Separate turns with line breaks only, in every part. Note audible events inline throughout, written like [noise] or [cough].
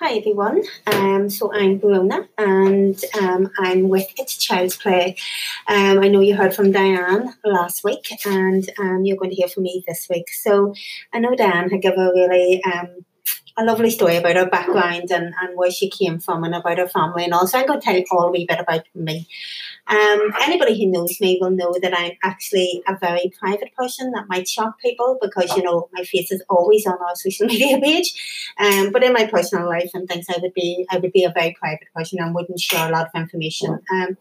Hi everyone, um, so I'm Verona and um, I'm with It's Child's Play. Um, I know you heard from Diane last week and um, you're going to hear from me this week. So I know Diane had given a really um, a lovely story about her background and, and where she came from and about her family and also I'm going to tell you all a wee bit about me. Um, anybody who knows me will know that I'm actually a very private person that might shock people because you know my face is always on our social [laughs] media page. Um, but in my personal life and things, I would be I would be a very private person and wouldn't share a lot of information. Um,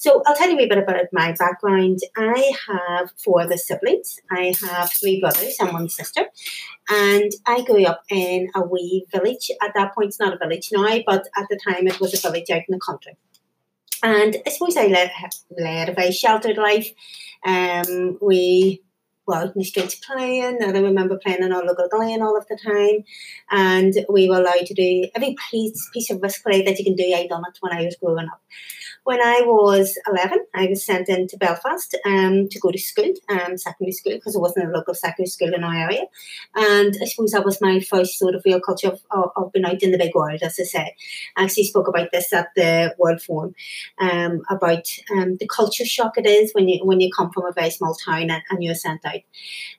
so I'll tell you a wee bit about my background. I have four other siblings. I have three brothers and one sister. And I grew up in a wee village. At that point, it's not a village now, but at the time it was a village out in the country. And I suppose I led, led a very sheltered life. Um, we out in the streets playing, and I remember playing in our local glen all of the time. And we were allowed to do every piece, piece of risk play that you can do. I done it when I was growing up. When I was 11, I was sent into Belfast um, to go to school, um, secondary school, because there wasn't a local secondary school in our area. And I suppose that was my first sort of real culture of, of, of being out in the big world, as I say. I actually spoke about this at the World Forum um, about um, the culture shock it is when you when you come from a very small town and, and you're sent out.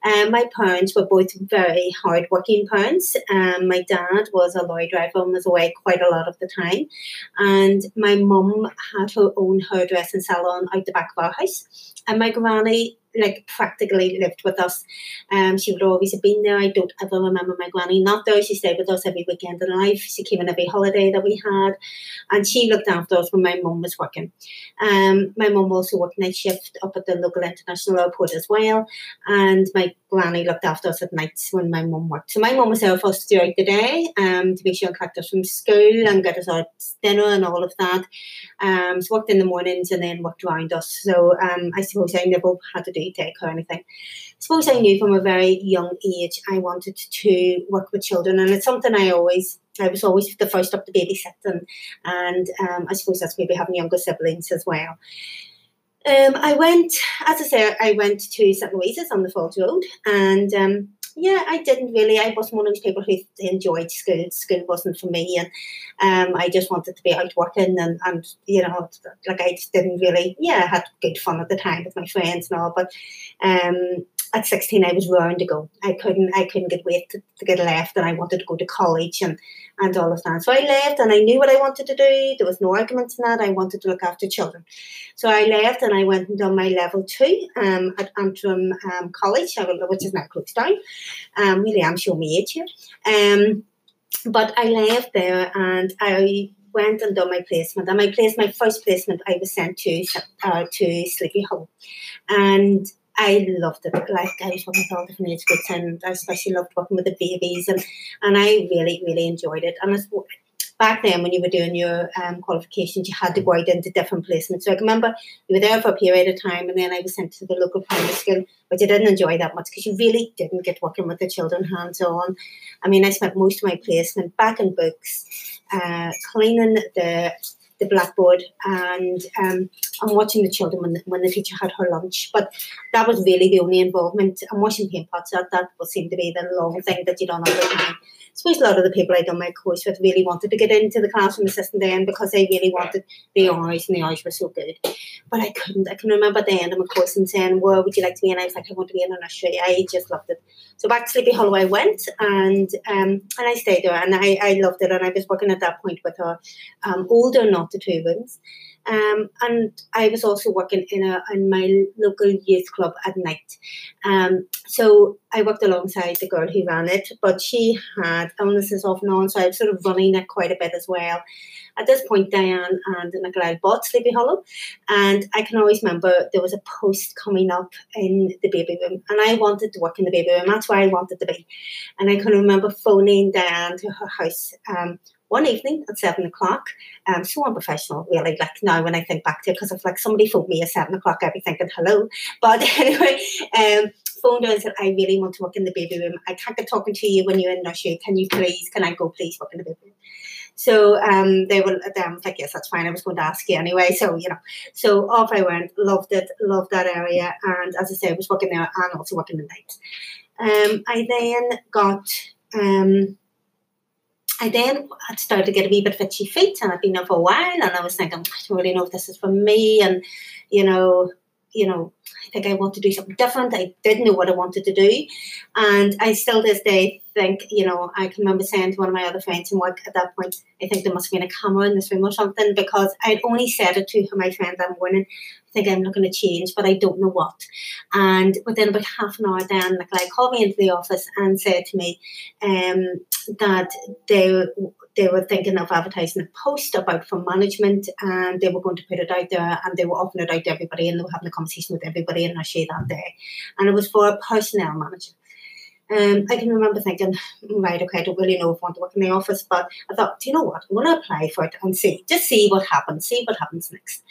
Um, my parents were both very hard-working parents. Um, my dad was a lorry driver and was away quite a lot of the time. And my mum had her own hairdressing salon out the back of our house. And my granny like practically lived with us. Um, she would always have been there. I don't ever remember my granny not there. She stayed with us every weekend in life. She came in every holiday that we had, and she looked after us when my mum was working. Um, my mum also worked night shift up at the local international airport as well, and my granny looked after us at nights when my mum worked. So my mum was there for us throughout the day um, to make sure and collect us from school and get us our dinner and all of that. Um, so worked in the mornings and then worked around us. So um, I suppose I never had to do take or anything. I suppose I knew from a very young age I wanted to work with children, and it's something I always I was always the first up to babysit, and and um, I suppose that's maybe having younger siblings as well. Um, I went, as I say, I went to St Louise's on the Falls Road, and um, yeah, I didn't really. I wasn't one of those people who enjoyed school. School wasn't for me, and um, I just wanted to be out working, and, and you know, like I just didn't really. Yeah, I had good fun at the time with my friends and all, but um, at 16 I was raring to go. I couldn't I couldn't get wait to, to, get left and I wanted to go to college and, and all of that. So I left and I knew what I wanted to do. There was no arguments in that. I wanted to look after children. So I left and I went and done my level two um, at Antrim um, College, which is now closed down. Um, really am showing me age here. Um, but I left there and I went and done my placement. And my place, my first placement, I was sent to uh, to Sleepy Hollow, and I loved it. Like I was working with all different age groups, and I especially loved working with the babies, and and I really really enjoyed it. And it's, back then, when you were doing your um, qualifications, you had to go out into different placements. So I remember you were there for a period of time, and then I was sent to the local primary school, which I didn't enjoy that much because you really didn't get working with the children hands on. I mean, I spent most of my placement back in books, uh, cleaning the the blackboard and um, I'm watching the children when the, when the teacher had her lunch. But that was really the only involvement. And washing paint pots, that, that would seem to be the long thing that you don't suppose a lot of the people I'd done my course with really wanted to get into the classroom assistant then because they really wanted the hours and the hours were so good. But I couldn't. I can remember at the end of my course and saying, Where would you like to be? And I was like, I want to be in a nursery. I just loved it. So back to Sleepy Hollow I went and um, and I stayed there and I, I loved it and I was working at that point with her um, older not the two. Um, and I was also working in a in my local youth club at night. Um, so I worked alongside the girl who ran it, but she had illnesses off and on, so I was sort of running it quite a bit as well. At this point, Diane and Nicola bought Sleepy Hollow, and I can always remember there was a post coming up in the baby room, and I wanted to work in the baby room. That's where I wanted to be, and I can remember phoning Diane to her house. Um, one evening at seven o'clock. Um, so unprofessional, really. Like now, when I think back to it, because if like somebody phoned me at seven o'clock, I'd be thinking hello. [laughs] But anyway, um, phoned her and said, "I really want to work in the baby room. I can't get talking to you when you're in nursery. Can you please? Can I go please work in the baby room?" So um, they were um, like, yes, that's fine. I was going to ask you anyway. So, you know, so off I went, loved it, loved that area. And as I say, I was working there and also working the night. Um, I then got um, I then started to get a wee bit of itchy feet, and I'd been there for a while, and I was thinking, I don't really know if this is for me, and you know, you know, I think I want to do something different. I didn't know what I wanted to do, and I still this day think, you know, I can remember saying to one of my other friends in work at that point, I think there must have been a camera in this room or something because I'd only said it to my friend that morning. I think I'm looking to change, but I don't know what. And within about half an hour, then the guy called me into the office and said to me um, that they they were thinking of advertising a post about from management and they were going to put it out there and they were offering it out to everybody and they were having a conversation with everybody in Nashie that day. And it was for a personnel manager. Um, I can remember thinking, right, okay, I don't really know if I want to work in the office, but I thought, do you know what? I'm going to apply for it and see, just see what happens, see what happens next.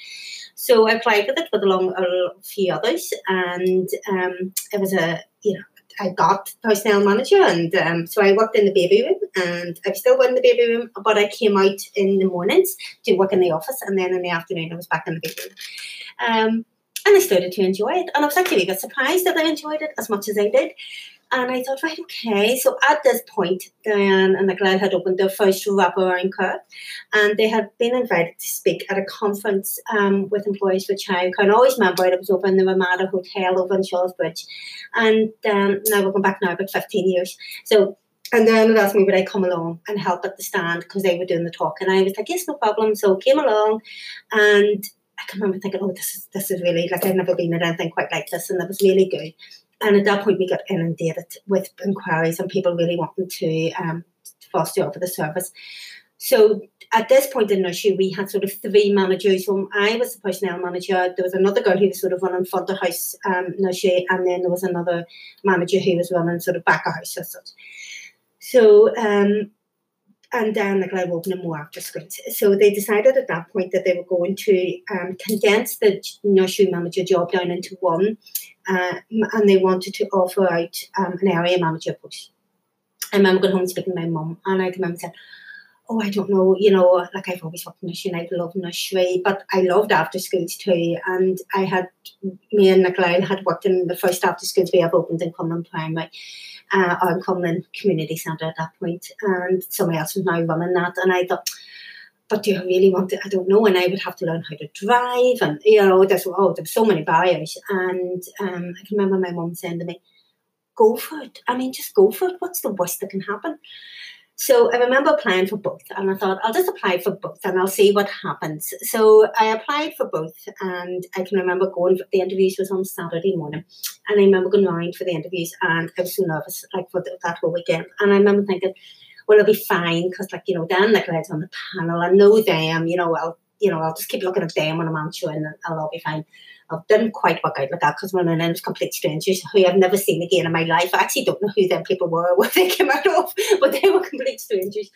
So I applied for it with along a few others, and um, it was a, you know, I got personnel manager, and um, so I worked in the baby room, and I'm still in the baby room, but I came out in the mornings to work in the office, and then in the afternoon I was back in the baby room. Um, and I started to enjoy it, and I was actually a bit surprised that I enjoyed it as much as I did. And I thought, right, okay. So at this point, Diane and Glad had opened their first wraparound curve, and they had been invited to speak at a conference um, with employees for childcare. And I always remember it, it was over in the Ramada Hotel over in Bridge. And um, now we're going back now about 15 years. So and then it asked me would I come along and help at the stand because they were doing the talk. And I was like, yes, no problem. So came along and I can remember thinking, oh, this is this is really like I've never been at anything quite like this, and it was really good. And at that point, we got inundated with inquiries and people really wanting to um, foster over the service. So at this point in nursery, we had sort of three managers. So I was the personnel manager. There was another girl who was sort of running front of house um, nursery, and then there was another manager who was running sort of back of house. So um, and then the Glen opening more after schools. So they decided at that point that they were going to um, condense the nursery manager job down into one, uh, and they wanted to offer out um, an area manager post. And I remember going home speaking to my mum, and I remember saying, oh, I don't know, you know, like I've always worked in nursery and I love nursery, but I loved after schools too. And I had, me and Nicola had worked in the first after schools we have opened in Crumlin Primary uh, or Crumlin Community Centre at that point, and somebody else was now running that. And I thought, but do I really want to? I don't know. And I would have to learn how to drive, and you know, there's oh, there's so many barriers. And um, I can remember my mum saying to me, "Go for it. I mean, just go for it. What's the worst that can happen?" So I remember applying for both, and I thought I'll just apply for both, and I'll see what happens. So I applied for both, and I can remember going. For, the interviews was on Saturday morning, and I remember going round for the interviews, and I was so nervous, like for the, that whole weekend. And I remember thinking, well, it'll be fine because, like you know, Dan Nicholas on the panel, I know them. You know, I'll you know I'll just keep looking at them when I'm answering, and I'll all be fine. It didn't quite work out like that because when I was complete strangers who I've never seen again in my life. I actually don't know who them people were, [laughs] where they came out of, but they were complete strangers.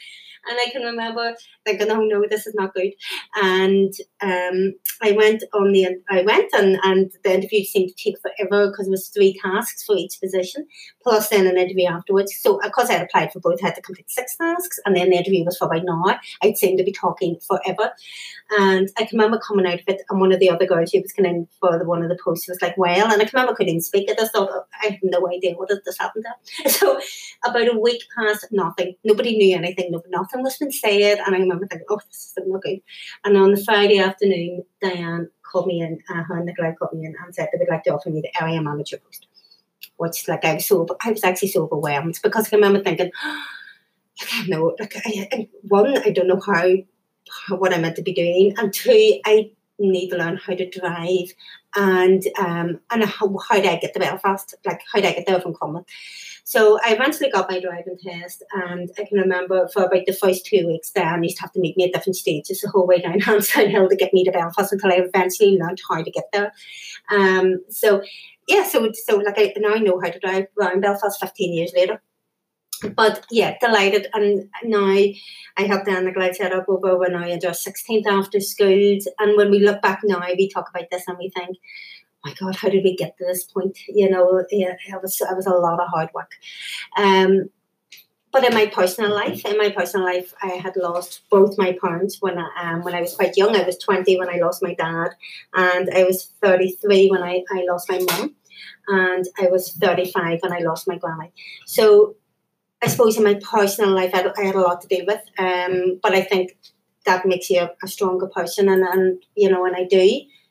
And I can remember thinking, oh no, this is not good. And um, I went on the, I went and, and the interview seemed to take forever because it was three tasks for each position, plus then an interview afterwards. So because I had applied for both, I had to complete six tasks and then the interview was for about an hour. I'd seem to be talking forever. And I can remember coming out of it and one of the other girls who was coming in for the one of the posts was like, well, and I can remember I couldn't speak. I just thought, I have no idea what this happened to. [laughs] So about a week passed, nothing. Nobody knew anything, no, nothing was been said. And I remember thinking, oh, this is not good. And on the Friday afternoon, Diane called me in, uh, her and guy called me in and said they would like to offer me the area manager post. Which, like, I was so, I was actually so overwhelmed because I remember thinking, oh, [gasps] like, I know, like, I, I, one, I don't know how, how, what I'm meant to be doing, and two, I need to learn how to drive and um and how, how do I get to Belfast, like how do I get there from Crumlin. So I eventually got my driving test, and I can remember for about the first two weeks, there I used to have to meet me at different stages the whole way down [laughs] Hansard Hill to get me to Belfast until I eventually learned how to get there. Um, so yeah, so so like I now I know how to drive around Belfast 15 years later. But yeah, delighted. And now I have Dan the glide set up over when I into our 16th after schools. And when we look back now, we talk about this and we think, my God, how did we get to this point? You know, yeah, it was it was a lot of hard work. Um, but in my personal life, in my personal life, I had lost both my parents when I um, when I was quite young. I was twenty when I lost my dad, and I was thirty three when I, I lost my mum, and I was thirty five when I lost my granny. So I suppose in my personal life, I had, I had a lot to deal with. Um, but I think that makes you a, a, stronger person. And, and, you know, when I do,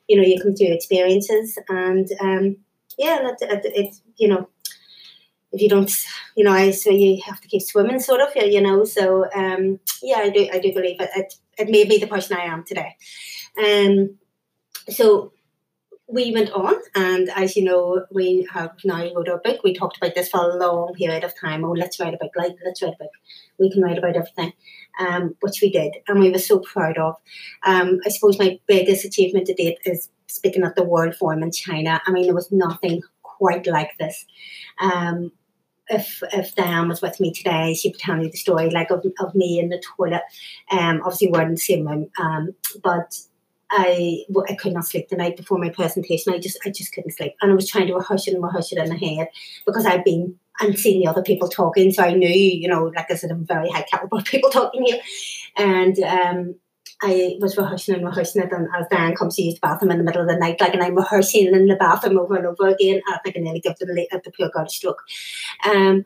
you know, you come through experiences and, um, yeah, it, it, it, you know, if you don't, you know, I so you have to keep swimming, sort of, you know. So um, yeah, I do, I do believe it. It, it made me the person I am today. Um, so we went on, and as you know, we have now wrote our book. We talked about this for a long period of time. Oh, let's write a book, like let's write a book. We can write about everything, um, which we did, and we were so proud of. Um, I suppose my biggest achievement to date is speaking at the World Forum in China. I mean, there was nothing quite like this. Um, if if Diane was with me today, she would tell me the story like of, of me in the toilet. Um, obviously we're in the same room, um, but I I could not sleep the night before my presentation. I just I just couldn't sleep, and I was trying to rehearse it and rehearse it in my head because I'd been and seen the other people talking, so I knew you know like I said, I'm very high caliber people talking here, and um, I was rehearsing and rehearsing it, and as Dan comes to use the bathroom in the middle of the night, like, and I'm rehearsing in the bathroom over and over again, I think I nearly give the, the poor girl a stroke. Um,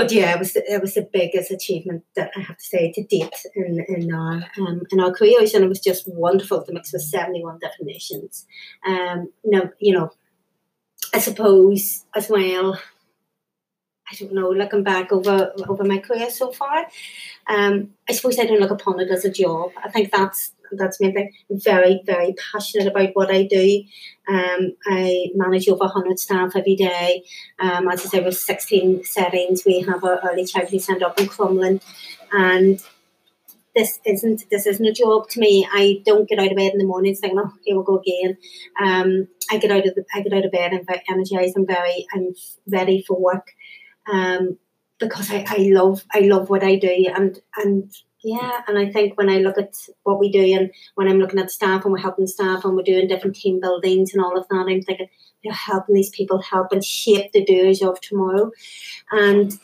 but yeah, it was it was the biggest achievement that I have to say to date in in our um, in our careers, and it was just wonderful to mix with seventy one different nations. Um, now you know, I suppose as well. I don't know, looking back over over my career so far, um, I suppose I don't look upon it as a job. I think that's that's me. I'm very, very passionate about what I do. Um, I manage over 100 staff every day. Um, as I say, with 16 settings, we have our early childhood centre up in Crumlin, and this isn't this isn't a job to me. I don't get out of bed in the morning saying, "Oh, here we go again." Um, I get out of the I get out of bed. And I'm very energized. I'm very I'm ready for work um, because I, I love I love what I do and and yeah, and I think when I look at what we do and when I'm looking at staff and we're helping staff and we're doing different team buildings and all of that, I'm thinking you're helping these people help and shape the doers of tomorrow. And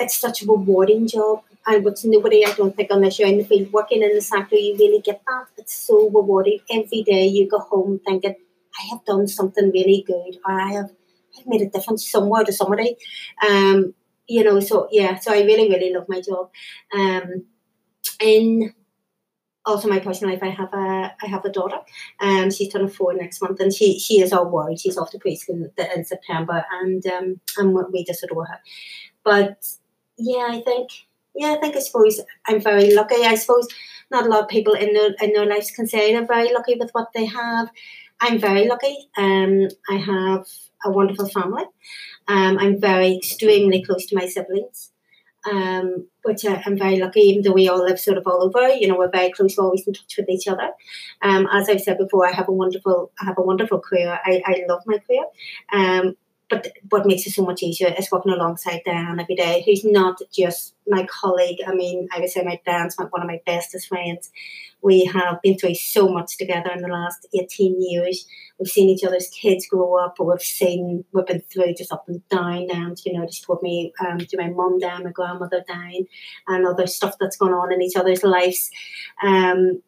it's such a rewarding job. And what's nobody, I don't think, unless you're in the field working in the sector, you really get that. It's so rewarding. Every day you go home thinking, I have done something really good, or I have I've made a difference somewhere to somebody. Um, you know, so yeah, so I really, really love my job. Um, in also my personal life, I have a I have a daughter. Um, she's turning four next month, and she she is our world. She's off to preschool in, in September, and um, and we just adore her. But yeah, I think yeah, I think I suppose I'm very lucky. I suppose not a lot of people in their in their lives can say they're very lucky with what they have. I'm very lucky. Um, I have a wonderful family. Um, I'm very extremely close to my siblings, um, which I, am very lucky. Even though we all live sort of all over, you know, we're very close. We're always in touch with each other. Um, as I've said before, I have a wonderful, I have a wonderful career. I, I love my career. Um, but what makes it so much easier is working alongside Diane every day, who's not just my colleague. I mean, I would say my Diane's one of my bestest friends. We have been through so much together in the last 18 years. We've seen each other's kids grow up, but we've seen, we've been through just up and down, and you know, just put me um, to my mum down, my grandmother dying, and other stuff that's going on in each other's lives. Um,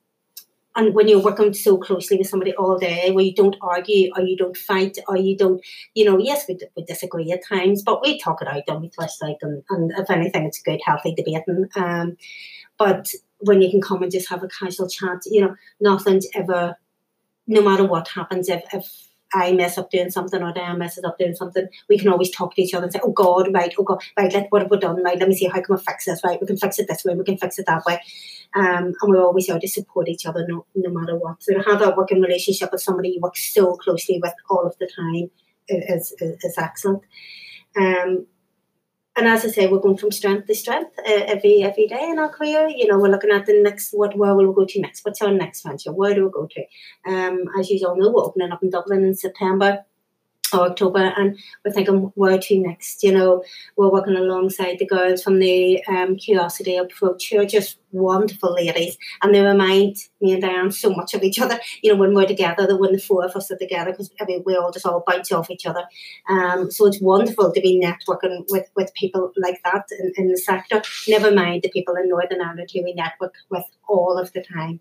and when you're working so closely with somebody all day where you don't argue or you don't fight or you don't you know yes we, we disagree at times but we talk it out and we flesh it out and, and if anything it's a good healthy debating um, but when you can come and just have a casual chat you know nothing's ever no matter what happens if, if I mess up doing something or Diane messes up doing something, we can always talk to each other and say, oh God, right, oh God, right, let what have we done, right, let me see how can we fix this, right, we can fix it this way, we can fix it that way. Um, and we're always there to support each other no, no matter what. So to have that working relationship with somebody you work so closely with all of the time is, is, is excellent. Um, and as I say, we're going from strength to strength uh, every every day in our career. You know, we're looking at the next what where will we go to next? What's our next venture? Where do we go to? Um, as you all know, we're opening up in Dublin in September or October, and we're thinking where to next. You know, we're working alongside the girls from the um, Curiosity Approach, who are just wonderful ladies, and they remind me and Diane so much of each other. You know, when we're together, when the four of us are together, because I mean, we all just all bounce off each other. Um, so it's wonderful to be networking with with people like that in, in the sector. Never mind the people in Northern Ireland who we network with all of the time.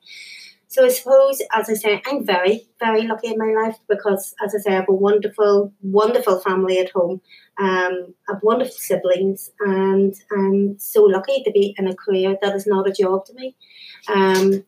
So I suppose, as I say, I'm very, very lucky in my life because, as I say, I have a wonderful, wonderful family at home. Um, I have wonderful siblings, and I'm so lucky to be in a career that is not a job to me. Um,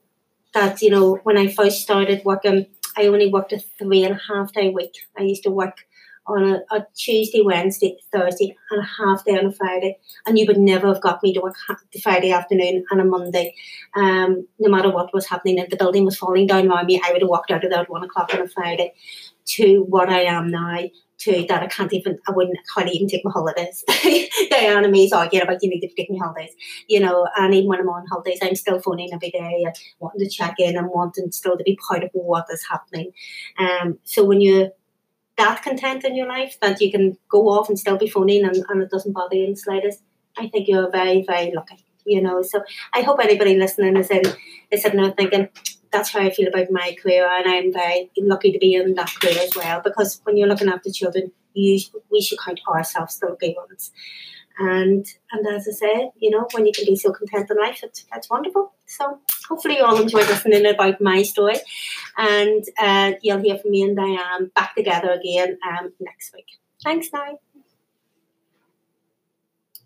that you know, when I first started working, I only worked a three and a half day week. I used to work on a, a, Tuesday, Wednesday, Thursday, and a half day on a Friday. And you would never have got me to work the Friday afternoon and a Monday. Um, no matter what was happening, if the building was falling down around me, I would have walked out of there at one o'clock on a Friday to what I am now. To that I can't even I wouldn't can't even take my holidays. Diana me's arguing about you need to take my holidays. You know, and even when I'm on holidays I'm still phoning every day and wanting to check in and wanting still to be part of what is happening. Um so when you that content in your life that you can go off and still be phoning and, and it doesn't bother you in the slightest, I think you're very, very lucky. You know, so I hope anybody listening is in is sitting there thinking, that's how I feel about my career and I'm very lucky to be in that career as well because when you're looking after children, you we should count ourselves the lucky ones. And and as I said, you know, when you can be so content in life, it's, it's wonderful. So hopefully you all enjoyed listening about my story. And uh, you'll hear from me and Diane back together again um, next week. Thanks now.